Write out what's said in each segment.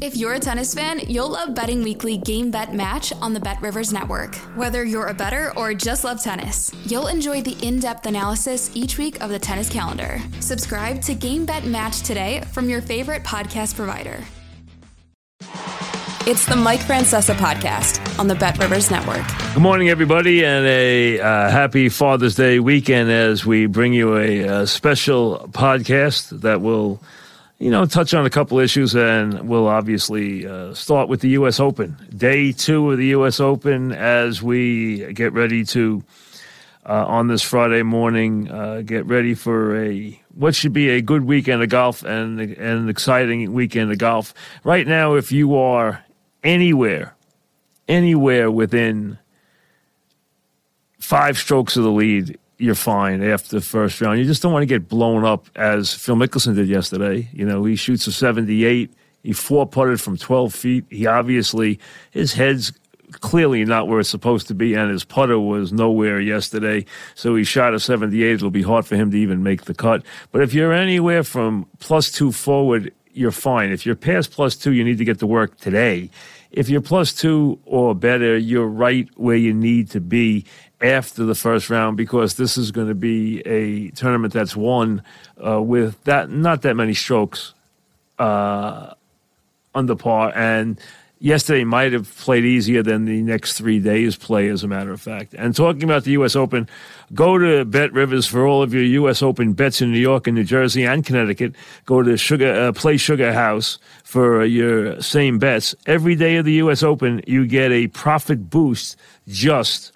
If you're a tennis fan, you'll love Betting Weekly Game Bet Match on the Bet Rivers Network. Whether you're a better or just love tennis, you'll enjoy the in depth analysis each week of the tennis calendar. Subscribe to Game Bet Match today from your favorite podcast provider. It's the Mike Francesa podcast on the Bet Rivers Network. Good morning, everybody, and a uh, happy Father's Day weekend as we bring you a, a special podcast that will you know, touch on a couple issues, and we'll obviously uh, start with the U.S. Open. Day two of the U.S. Open as we get ready to, uh, on this Friday morning, uh, get ready for a what should be a good weekend of golf and, and an exciting weekend of golf. Right now, if you are anywhere, anywhere within five strokes of the lead, you're fine after the first round. You just don't want to get blown up as Phil Mickelson did yesterday. You know, he shoots a 78. He four putted from 12 feet. He obviously, his head's clearly not where it's supposed to be, and his putter was nowhere yesterday. So he shot a 78. It'll be hard for him to even make the cut. But if you're anywhere from plus two forward, you're fine. If you're past plus two, you need to get to work today. If you're plus two or better, you're right where you need to be after the first round because this is going to be a tournament that's won uh, with that not that many strokes uh, under par. And yesterday might have played easier than the next three days play, as a matter of fact. And talking about the U.S. Open, go to Bet Rivers for all of your U.S. Open bets in New York and New Jersey and Connecticut. Go to Sugar uh, Play Sugar House for your same bets. Every day of the U.S. Open, you get a profit boost just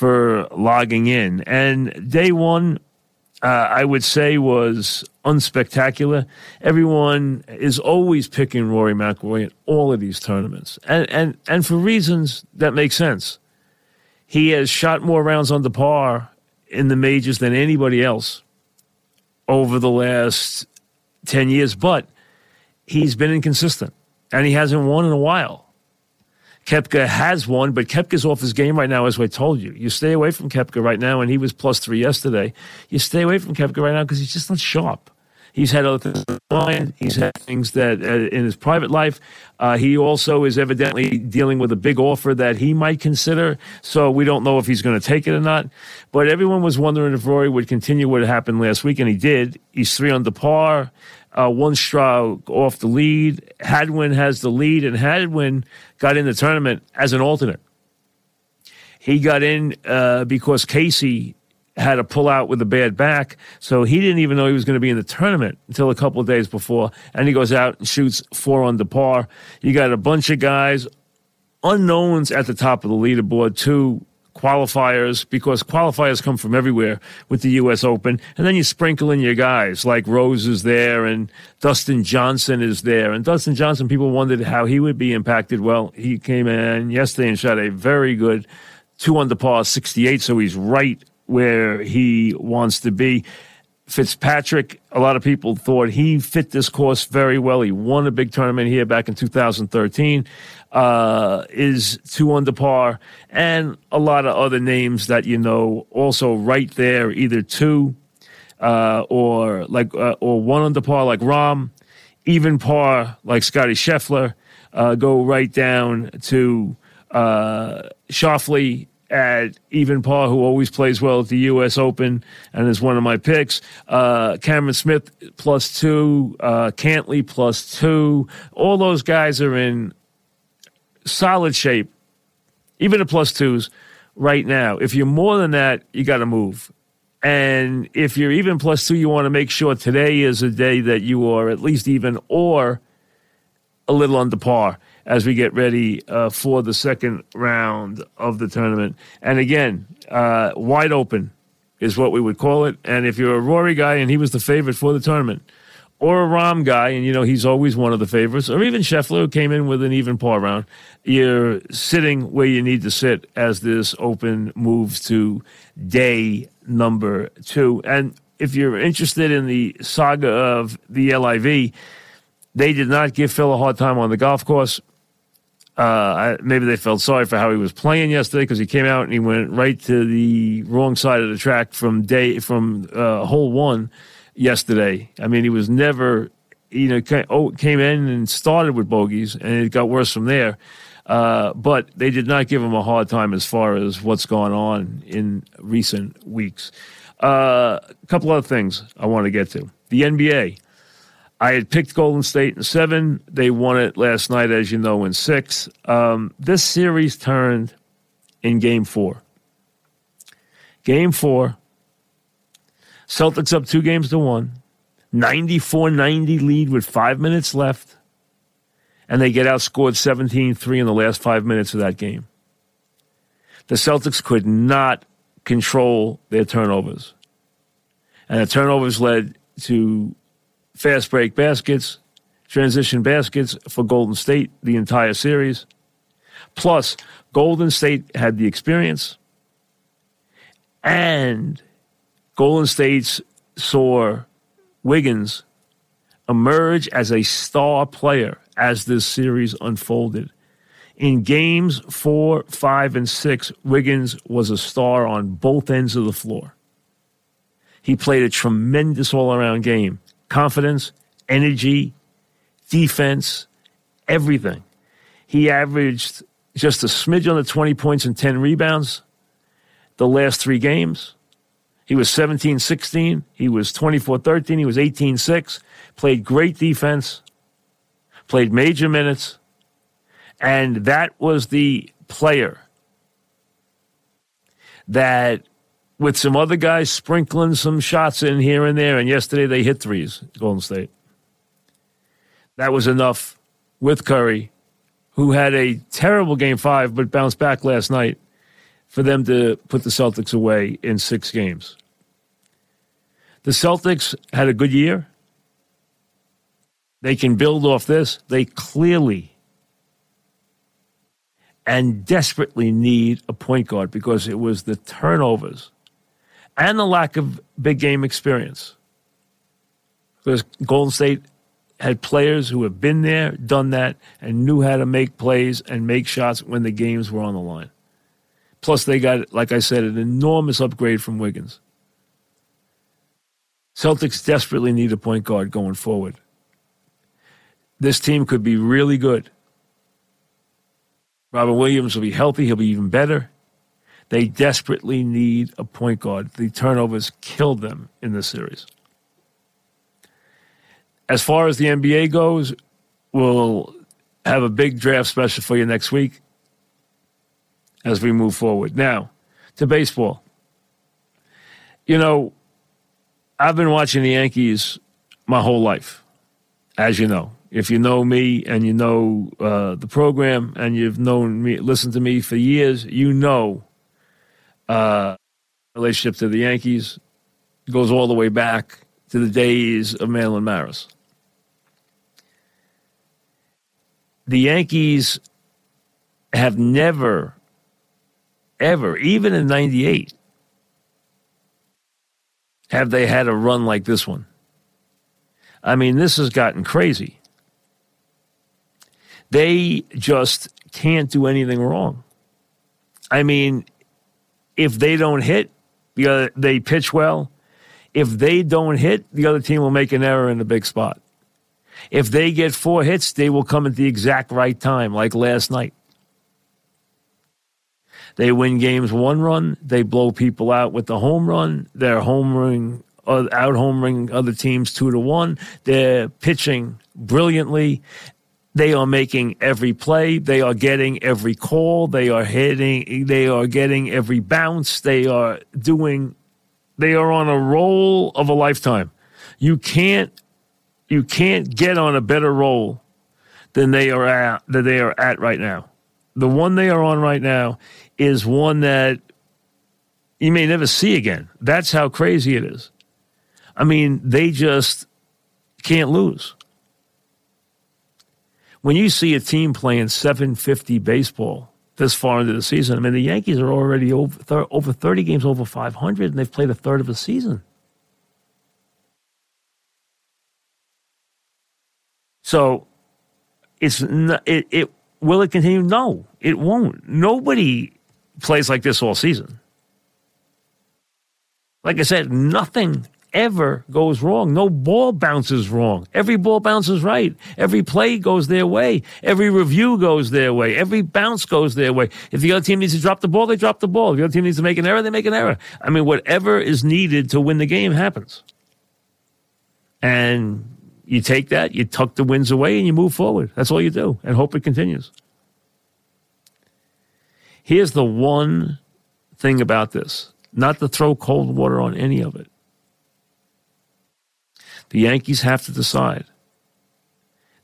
for logging in. And day one, uh, I would say, was unspectacular. Everyone is always picking Rory McIlroy in all of these tournaments, and and and for reasons that make sense. He has shot more rounds on the par in the majors than anybody else over the last ten years, but he's been inconsistent, and he hasn't won in a while. Koepka has won, but Koepka's off his game right now, as I told you. You stay away from Koepka right now, and he was plus three yesterday. You stay away from Koepka right now because he's just not sharp. He's had other things in mind. He's had things that uh, in his private life. Uh, he also is evidently dealing with a big offer that he might consider. So we don't know if he's going to take it or not. But everyone was wondering if Rory would continue what happened last week, and he did. He's three under par uh, one stroke off the lead. Hadwin has the lead, and Hadwin got in the tournament as an alternate. He got in uh, because Casey had to pull out with a bad back, so he didn't even know he was going to be in the tournament until a couple of days before. And he goes out and shoots four under par. You got a bunch of guys, unknowns at the top of the leaderboard, too qualifiers because qualifiers come from everywhere with the U.S. Open. And then you sprinkle in your guys like Rose is there and Dustin Johnson is there. And Dustin Johnson, people wondered how he would be impacted. Well, he came in yesterday and shot a very good two under par 68. So he's right where he wants to be. Fitzpatrick, a lot of people thought he fit this course very well. He won a big tournament here back in 2013 uh, is two under par, and a lot of other names that you know also right there, either two uh, or like uh, or one under par like Rahm, even par like Scotty Scheffler, uh, go right down to uh, Schauffele at even par, who always plays well at the U.S. Open and is one of my picks. Uh, Cameron Smith plus two, uh, Cantlay plus two. All those guys are in solid shape, even the plus twos right now. If you're more than that, you got to move. And if you're even plus two, you want to make sure today is a day that you are at least even or a little under par as we get ready uh, for the second round of the tournament. And again, uh, wide open is what we would call it. And if you're a Rory guy and he was the favorite for the tournament, or a Rahm guy, and you know he's always one of the favorites, or even Scheffler who came in with an even par round, you're sitting where you need to sit as this Open moves to day number two. And if you're interested in the saga of the LIV, they did not give Phil a hard time on the golf course. Uh, maybe they felt sorry for how he was playing yesterday because he came out and he went right to the wrong side of the track from day from uh, hole one yesterday. I mean, he was never, you know, oh, came in and started with bogeys, and it got worse from there. Uh, but they did not give him a hard time as far as what's gone on in recent weeks. Uh, a couple other things I want to get to. The NBA. I had picked Golden State in seven. They won it last night, as you know, in six. Um, this series turned in game four. Game four, Celtics up two games to one, 94 90 lead with five minutes left, and they get outscored 17 3 in the last five minutes of that game. The Celtics could not control their turnovers. And the turnovers led to fast break baskets, transition baskets for Golden State the entire series. Plus, Golden State had the experience and Golden State saw Wiggins emerge as a star player as this series unfolded. In games four, five, and six, Wiggins was a star on both ends of the floor. He played a tremendous all around game confidence, energy, defense, everything. He averaged just a smidge under 20 points and 10 rebounds the last three games. He was 17 16. He was 24 13. He was 18 6. Played great defense, played major minutes. And that was the player that, with some other guys sprinkling some shots in here and there, and yesterday they hit threes, Golden State. That was enough with Curry, who had a terrible game five but bounced back last night for them to put the Celtics away in six games. The Celtics had a good year. They can build off this. They clearly and desperately need a point guard because it was the turnovers and the lack of big game experience. Because Golden State had players who have been there, done that, and knew how to make plays and make shots when the games were on the line. Plus, they got, like I said, an enormous upgrade from Wiggins. Celtics desperately need a point guard going forward. This team could be really good. Robert Williams will be healthy. He'll be even better. They desperately need a point guard. The turnovers killed them in this series. As far as the NBA goes, we'll have a big draft special for you next week as we move forward. Now, to baseball. You know, I've been watching the Yankees my whole life, as you know. If you know me and you know uh, the program and you've known me, listened to me for years, you know uh, relationship to the Yankees goes all the way back to the days of Marlon Maris. The Yankees have never, ever, even in 98, have they had a run like this one. I mean, this has gotten crazy. They just can't do anything wrong. I mean, if they don't hit, the other, they pitch well. If they don't hit, the other team will make an error in the big spot. If they get four hits, they will come at the exact right time, like last night. They win games one run. They blow people out with the home run. They're homering, out homering other teams two to one. They're pitching brilliantly. They are making every play. They are getting every call. They are hitting. They are getting every bounce. They are doing. They are on a roll of a lifetime. You can't. You can't get on a better roll than they are at. That they are at right now. The one they are on right now is one that you may never see again. That's how crazy it is. I mean, they just can't lose. When you see a team playing 750 baseball this far into the season, I mean, the Yankees are already over, over 30 games over 500, and they've played a third of a season. So it's not, it, it will it continue? No, it won't. Nobody plays like this all season. Like I said, nothing ever goes wrong. No ball bounces wrong. Every ball bounces right. Every play goes their way. Every review goes their way. Every bounce goes their way. If the other team needs to drop the ball, they drop the ball. If the other team needs to make an error, they make an error. I mean, whatever is needed to win the game happens. And you take that, you tuck the wins away, and you move forward. That's all you do, and hope it continues. Here's the one thing about this not to throw cold water on any of it. The Yankees have to decide.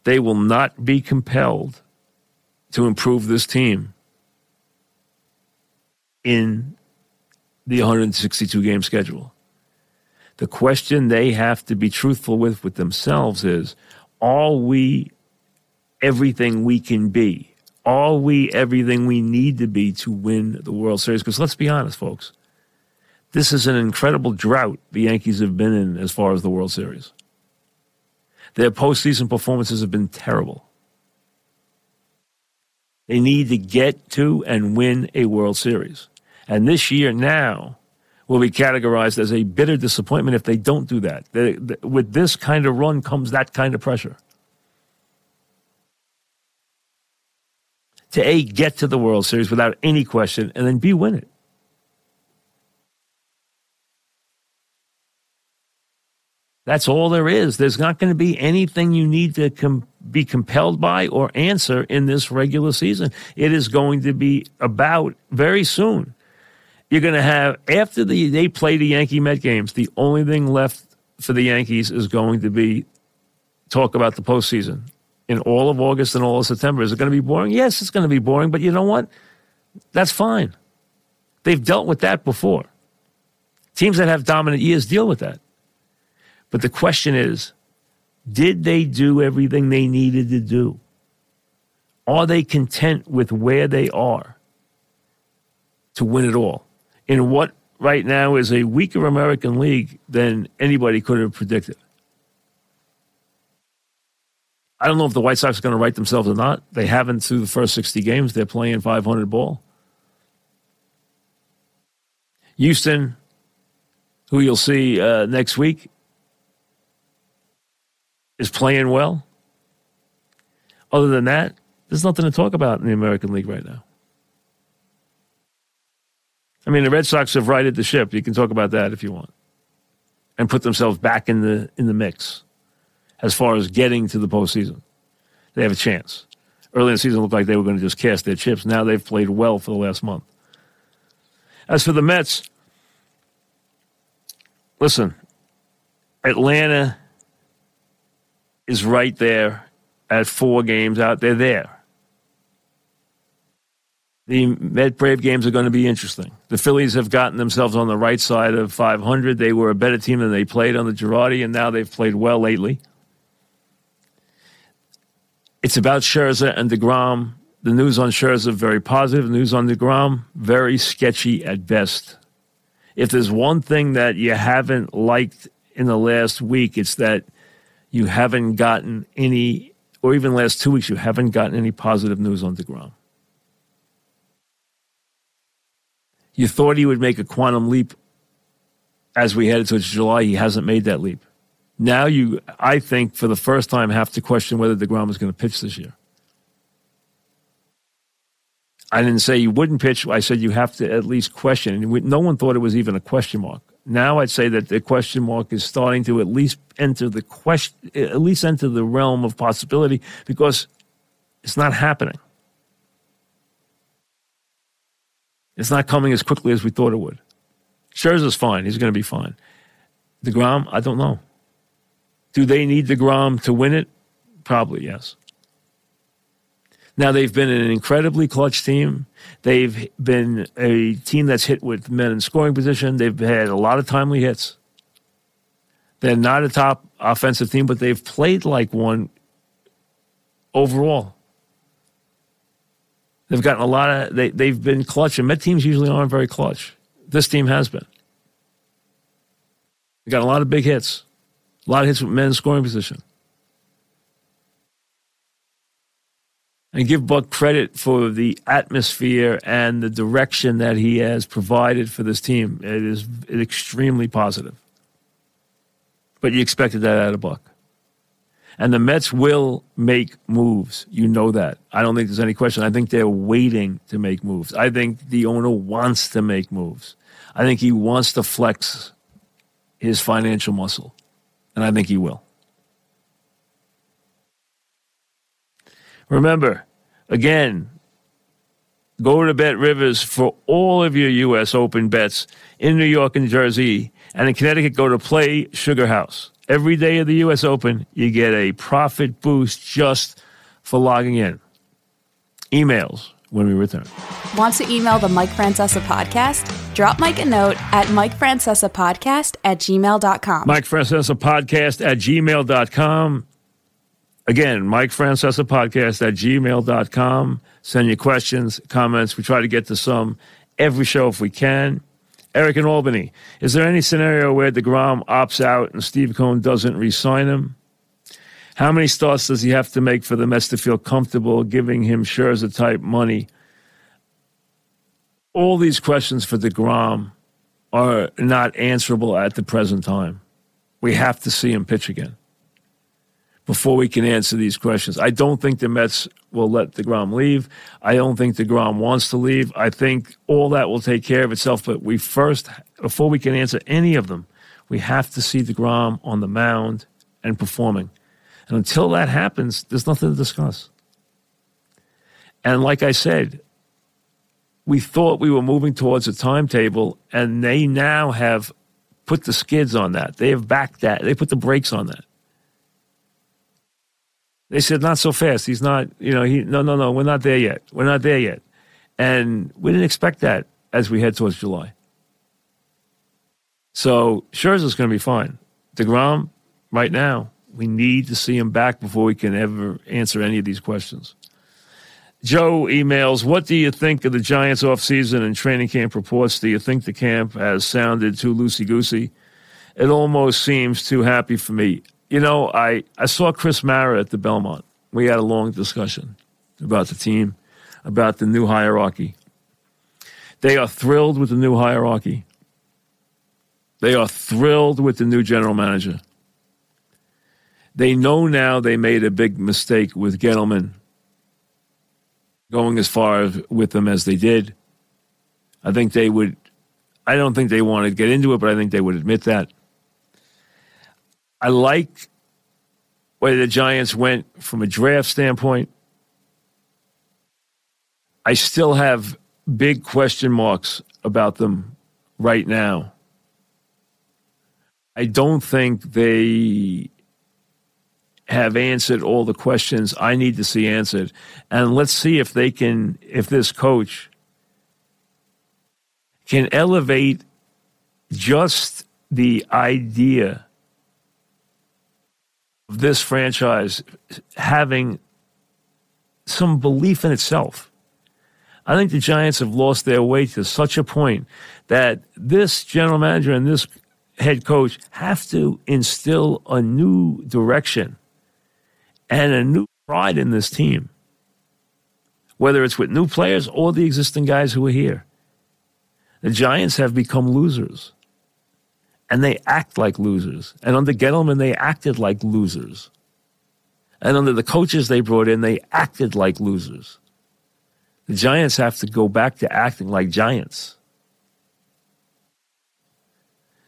They will not be compelled to improve this team in the 162 game schedule. The question they have to be truthful with with themselves is are we everything we can be? Are we everything we need to be to win the World Series? Because let's be honest, folks, this is an incredible drought the Yankees have been in as far as the World Series. Their postseason performances have been terrible. They need to get to and win a World Series. And this year now will be categorized as a bitter disappointment if they don't do that. with this kind of run comes that kind of pressure. To A, get to the World Series without any question, and then B, win it. That's all there is. There's not going to be anything you need to com- be compelled by or answer in this regular season. It is going to be about very soon. You're going to have, after the, they play the Yankee Met games, the only thing left for the Yankees is going to be talk about the postseason in all of August and all of September. Is it going to be boring? Yes, it's going to be boring, but you know what? That's fine. They've dealt with that before. Teams that have dominant years deal with that. But the question is did they do everything they needed to do? Are they content with where they are to win it all? In what right now is a weaker American League than anybody could have predicted. I don't know if the White Sox are going to right themselves or not. They haven't through the first 60 games. They're playing 500 ball. Houston, who you'll see uh, next week, is playing well. Other than that, there's nothing to talk about in the American League right now. I mean, the Red Sox have righted the ship. You can talk about that if you want, and put themselves back in the in the mix as far as getting to the postseason. They have a chance. Early in the season, looked like they were going to just cast their chips. Now they've played well for the last month. As for the Mets, listen, Atlanta is right there at four games out. They're there. The Met Brave games are going to be interesting. The Phillies have gotten themselves on the right side of 500. They were a better team than they played on the Girardi, and now they've played well lately. It's about Scherzer and DeGrom. The news on Scherzer very positive. The news on DeGrom very sketchy at best. If there's one thing that you haven't liked in the last week, it's that you haven't gotten any, or even last two weeks, you haven't gotten any positive news on DeGrom. You thought he would make a quantum leap as we headed towards July. He hasn't made that leap. Now you, I think, for the first time, have to question whether DeGrom is going to pitch this year. I didn't say you wouldn't pitch. I said you have to at least question. And no one thought it was even a question mark. Now I'd say that the question mark is starting to at least enter the question, at least enter the realm of possibility because it's not happening. It's not coming as quickly as we thought it would. Scherzer's fine. He's going to be fine. DeGrom, I don't know. Do they need DeGrom to win it? Probably, yes. Now, they've been an incredibly clutch team. They've been a team that's hit with men in scoring position. They've had a lot of timely hits. They're not a top offensive team, but they've played like one overall. They've gotten a lot of they they've been clutch, and Met teams usually aren't very clutch. This team has been. They got a lot of big hits, a lot of hits with men in scoring position. And give Buck credit for the atmosphere and the direction that he has provided for this team. It is extremely positive. But you expected that out of Buck. And the Mets will make moves. You know that. I don't think there's any question. I think they're waiting to make moves. I think the owner wants to make moves. I think he wants to flex his financial muscle. And I think he will. Remember, again, go to Bet Rivers for all of your U.S. Open bets in New York and Jersey. And in Connecticut, go to Play Sugar House. Every day of the U.S. Open, you get a profit boost just for logging in. Emails when we return. Want to email the Mike Francesa podcast? Drop Mike a note at MikeFrancesaPodcast at gmail.com. Mike Francesa Podcast at gmail.com. Again, Mike Francesa Podcast at gmail.com. Send your questions, comments. We try to get to some every show if we can. Eric in Albany, is there any scenario where DeGrom opts out and Steve Cohen doesn't re sign him? How many starts does he have to make for the Mets to feel comfortable giving him Scherzer type money? All these questions for DeGrom are not answerable at the present time. We have to see him pitch again before we can answer these questions. I don't think the Mets will let DeGrom leave. I don't think DeGrom wants to leave. I think all that will take care of itself. But we first, before we can answer any of them, we have to see DeGrom on the mound and performing. And until that happens, there's nothing to discuss. And like I said, we thought we were moving towards a timetable, and they now have put the skids on that. They have backed that. They put the brakes on that. They said, not so fast. He's not, you know, he, no, no, no, we're not there yet. We're not there yet. And we didn't expect that as we head towards July. So Scherzer's going to be fine. DeGrom, right now, we need to see him back before we can ever answer any of these questions. Joe emails, What do you think of the Giants offseason and training camp reports? Do you think the camp has sounded too loosey goosey? It almost seems too happy for me you know, I, I saw Chris Mara at the Belmont. We had a long discussion about the team, about the new hierarchy. They are thrilled with the new hierarchy. They are thrilled with the new general manager. They know now they made a big mistake with Gettleman going as far with them as they did. I think they would, I don't think they want to get into it, but I think they would admit that. I like where the Giants went from a draft standpoint. I still have big question marks about them right now. I don't think they have answered all the questions I need to see answered. And let's see if they can, if this coach can elevate just the idea of this franchise having some belief in itself. I think the Giants have lost their way to such a point that this general manager and this head coach have to instill a new direction and a new pride in this team, whether it's with new players or the existing guys who are here. The Giants have become losers and they act like losers. And under Gettleman, they acted like losers. And under the coaches they brought in, they acted like losers. The Giants have to go back to acting like giants.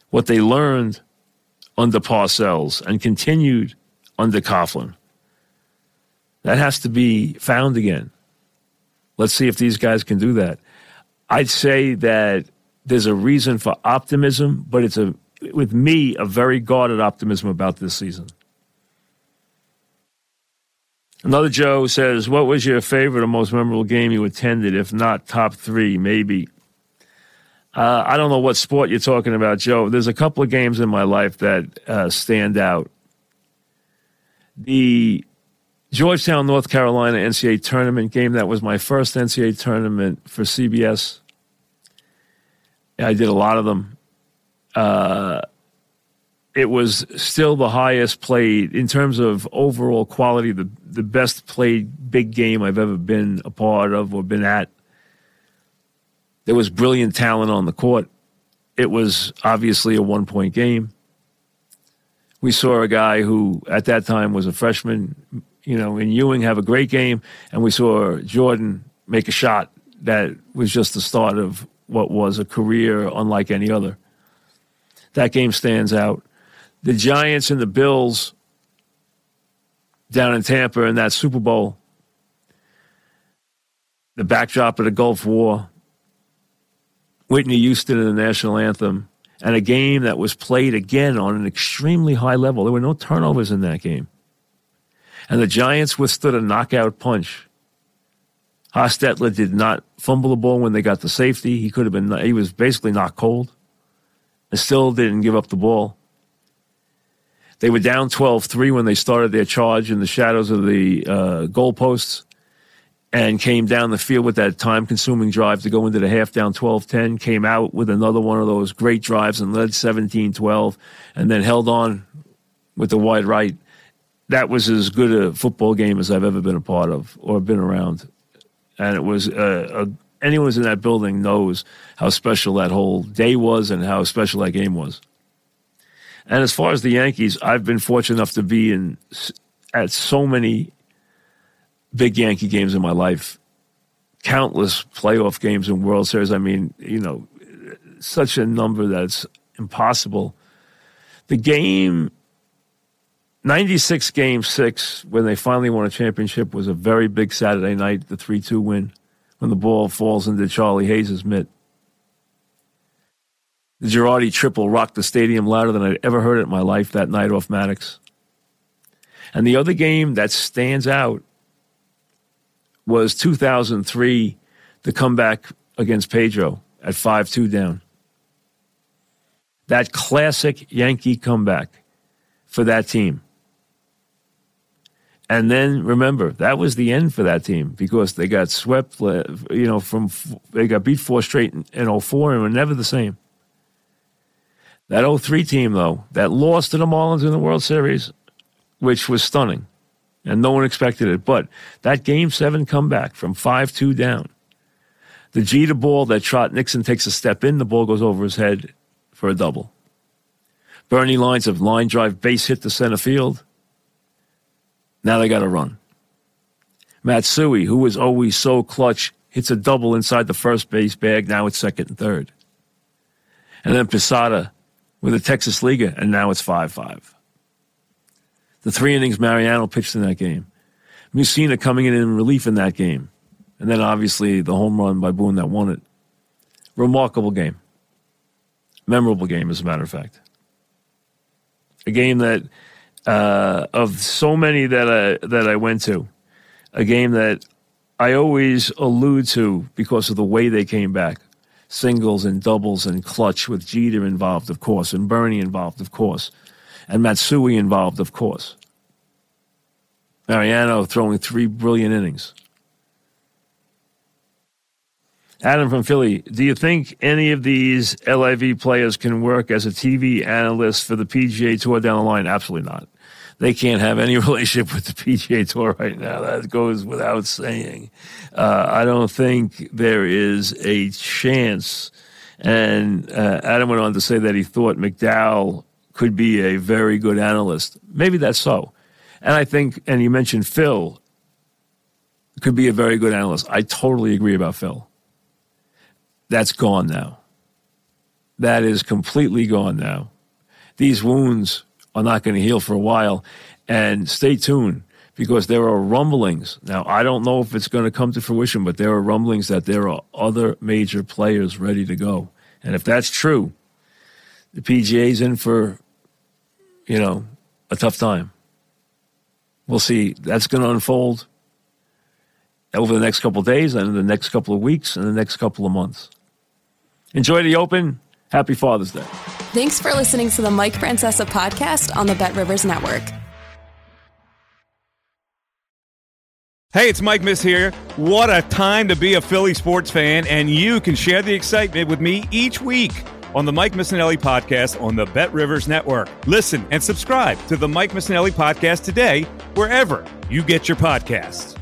What they learned under Parcells and continued under Coughlin, that has to be found again. Let's see if these guys can do that. I'd say that there's a reason for optimism, but it's a with me, a very guarded optimism about this season. Another Joe says, What was your favorite or most memorable game you attended? If not top three, maybe. Uh, I don't know what sport you're talking about, Joe. There's a couple of games in my life that uh, stand out. The Georgetown, North Carolina NCAA tournament game, that was my first NCAA tournament for CBS. I did a lot of them. Uh, it was still the highest played in terms of overall quality, the, the best played big game I've ever been a part of or been at. There was brilliant talent on the court. It was obviously a one point game. We saw a guy who at that time was a freshman, you know, in Ewing have a great game, and we saw Jordan make a shot that was just the start of what was a career unlike any other. That game stands out. The Giants and the Bills down in Tampa in that Super Bowl, the backdrop of the Gulf War, Whitney Houston and the national anthem, and a game that was played again on an extremely high level. There were no turnovers in that game. And the Giants withstood a knockout punch. Hostetler did not fumble the ball when they got the safety. He could have been, he was basically not cold and still didn't give up the ball. They were down 12 3 when they started their charge in the shadows of the uh, goalposts and came down the field with that time consuming drive to go into the half down 12 10, came out with another one of those great drives and led 17 12, and then held on with the wide right. That was as good a football game as I've ever been a part of or been around. And it was uh, a, anyone who's in that building knows how special that whole day was and how special that game was. And as far as the Yankees, I've been fortunate enough to be in at so many big Yankee games in my life, countless playoff games and World Series. I mean, you know, such a number that's impossible. The game, 96 game six, when they finally won a championship, was a very big Saturday night, the 3 2 win, when the ball falls into Charlie Hayes' mitt. The Girardi triple rocked the stadium louder than I'd ever heard it in my life that night off Maddux. And the other game that stands out was 2003, the comeback against Pedro at 5 2 down. That classic Yankee comeback for that team. And then remember, that was the end for that team because they got swept, you know, from, they got beat four straight in 04 and were never the same. That 03 team, though, that lost to the Marlins in the World Series, which was stunning, and no one expected it. But that game seven comeback from 5 2 down, the Jeter ball that Trot Nixon takes a step in, the ball goes over his head for a double. Bernie lines of line drive base hit to center field. Now they got to run. Matsui, who was always so clutch, hits a double inside the first base bag. Now it's second and third. And then Posada with the Texas Leaguer, and now it's 5 5. The three innings Mariano pitched in that game. Mussina coming in in relief in that game. And then obviously the home run by Boone that won it. Remarkable game. Memorable game, as a matter of fact. A game that, uh, of so many that I, that I went to, a game that I always allude to because of the way they came back singles and doubles and clutch with Jeter involved, of course, and Bernie involved, of course, and Matsui involved, of course. Mariano throwing three brilliant innings. Adam from Philly, do you think any of these LIV players can work as a TV analyst for the PGA Tour down the line? Absolutely not they can't have any relationship with the PGA Tour right now. That goes without saying. Uh, I don't think there is a chance. And uh, Adam went on to say that he thought McDowell could be a very good analyst. Maybe that's so. And I think, and you mentioned Phil could be a very good analyst. I totally agree about Phil. That's gone now. That is completely gone now. These wounds are not going to heal for a while. And stay tuned because there are rumblings. Now, I don't know if it's going to come to fruition, but there are rumblings that there are other major players ready to go. And if that's true, the PGA's in for, you know, a tough time. We'll see. That's going to unfold over the next couple of days and in the next couple of weeks and the next couple of months. Enjoy the Open. Happy Father's Day. Thanks for listening to the Mike Francesa podcast on the Bet Rivers Network. Hey, it's Mike Miss here. What a time to be a Philly sports fan, and you can share the excitement with me each week on the Mike Missanelli podcast on the Bet Rivers Network. Listen and subscribe to the Mike Missanelli podcast today, wherever you get your podcasts.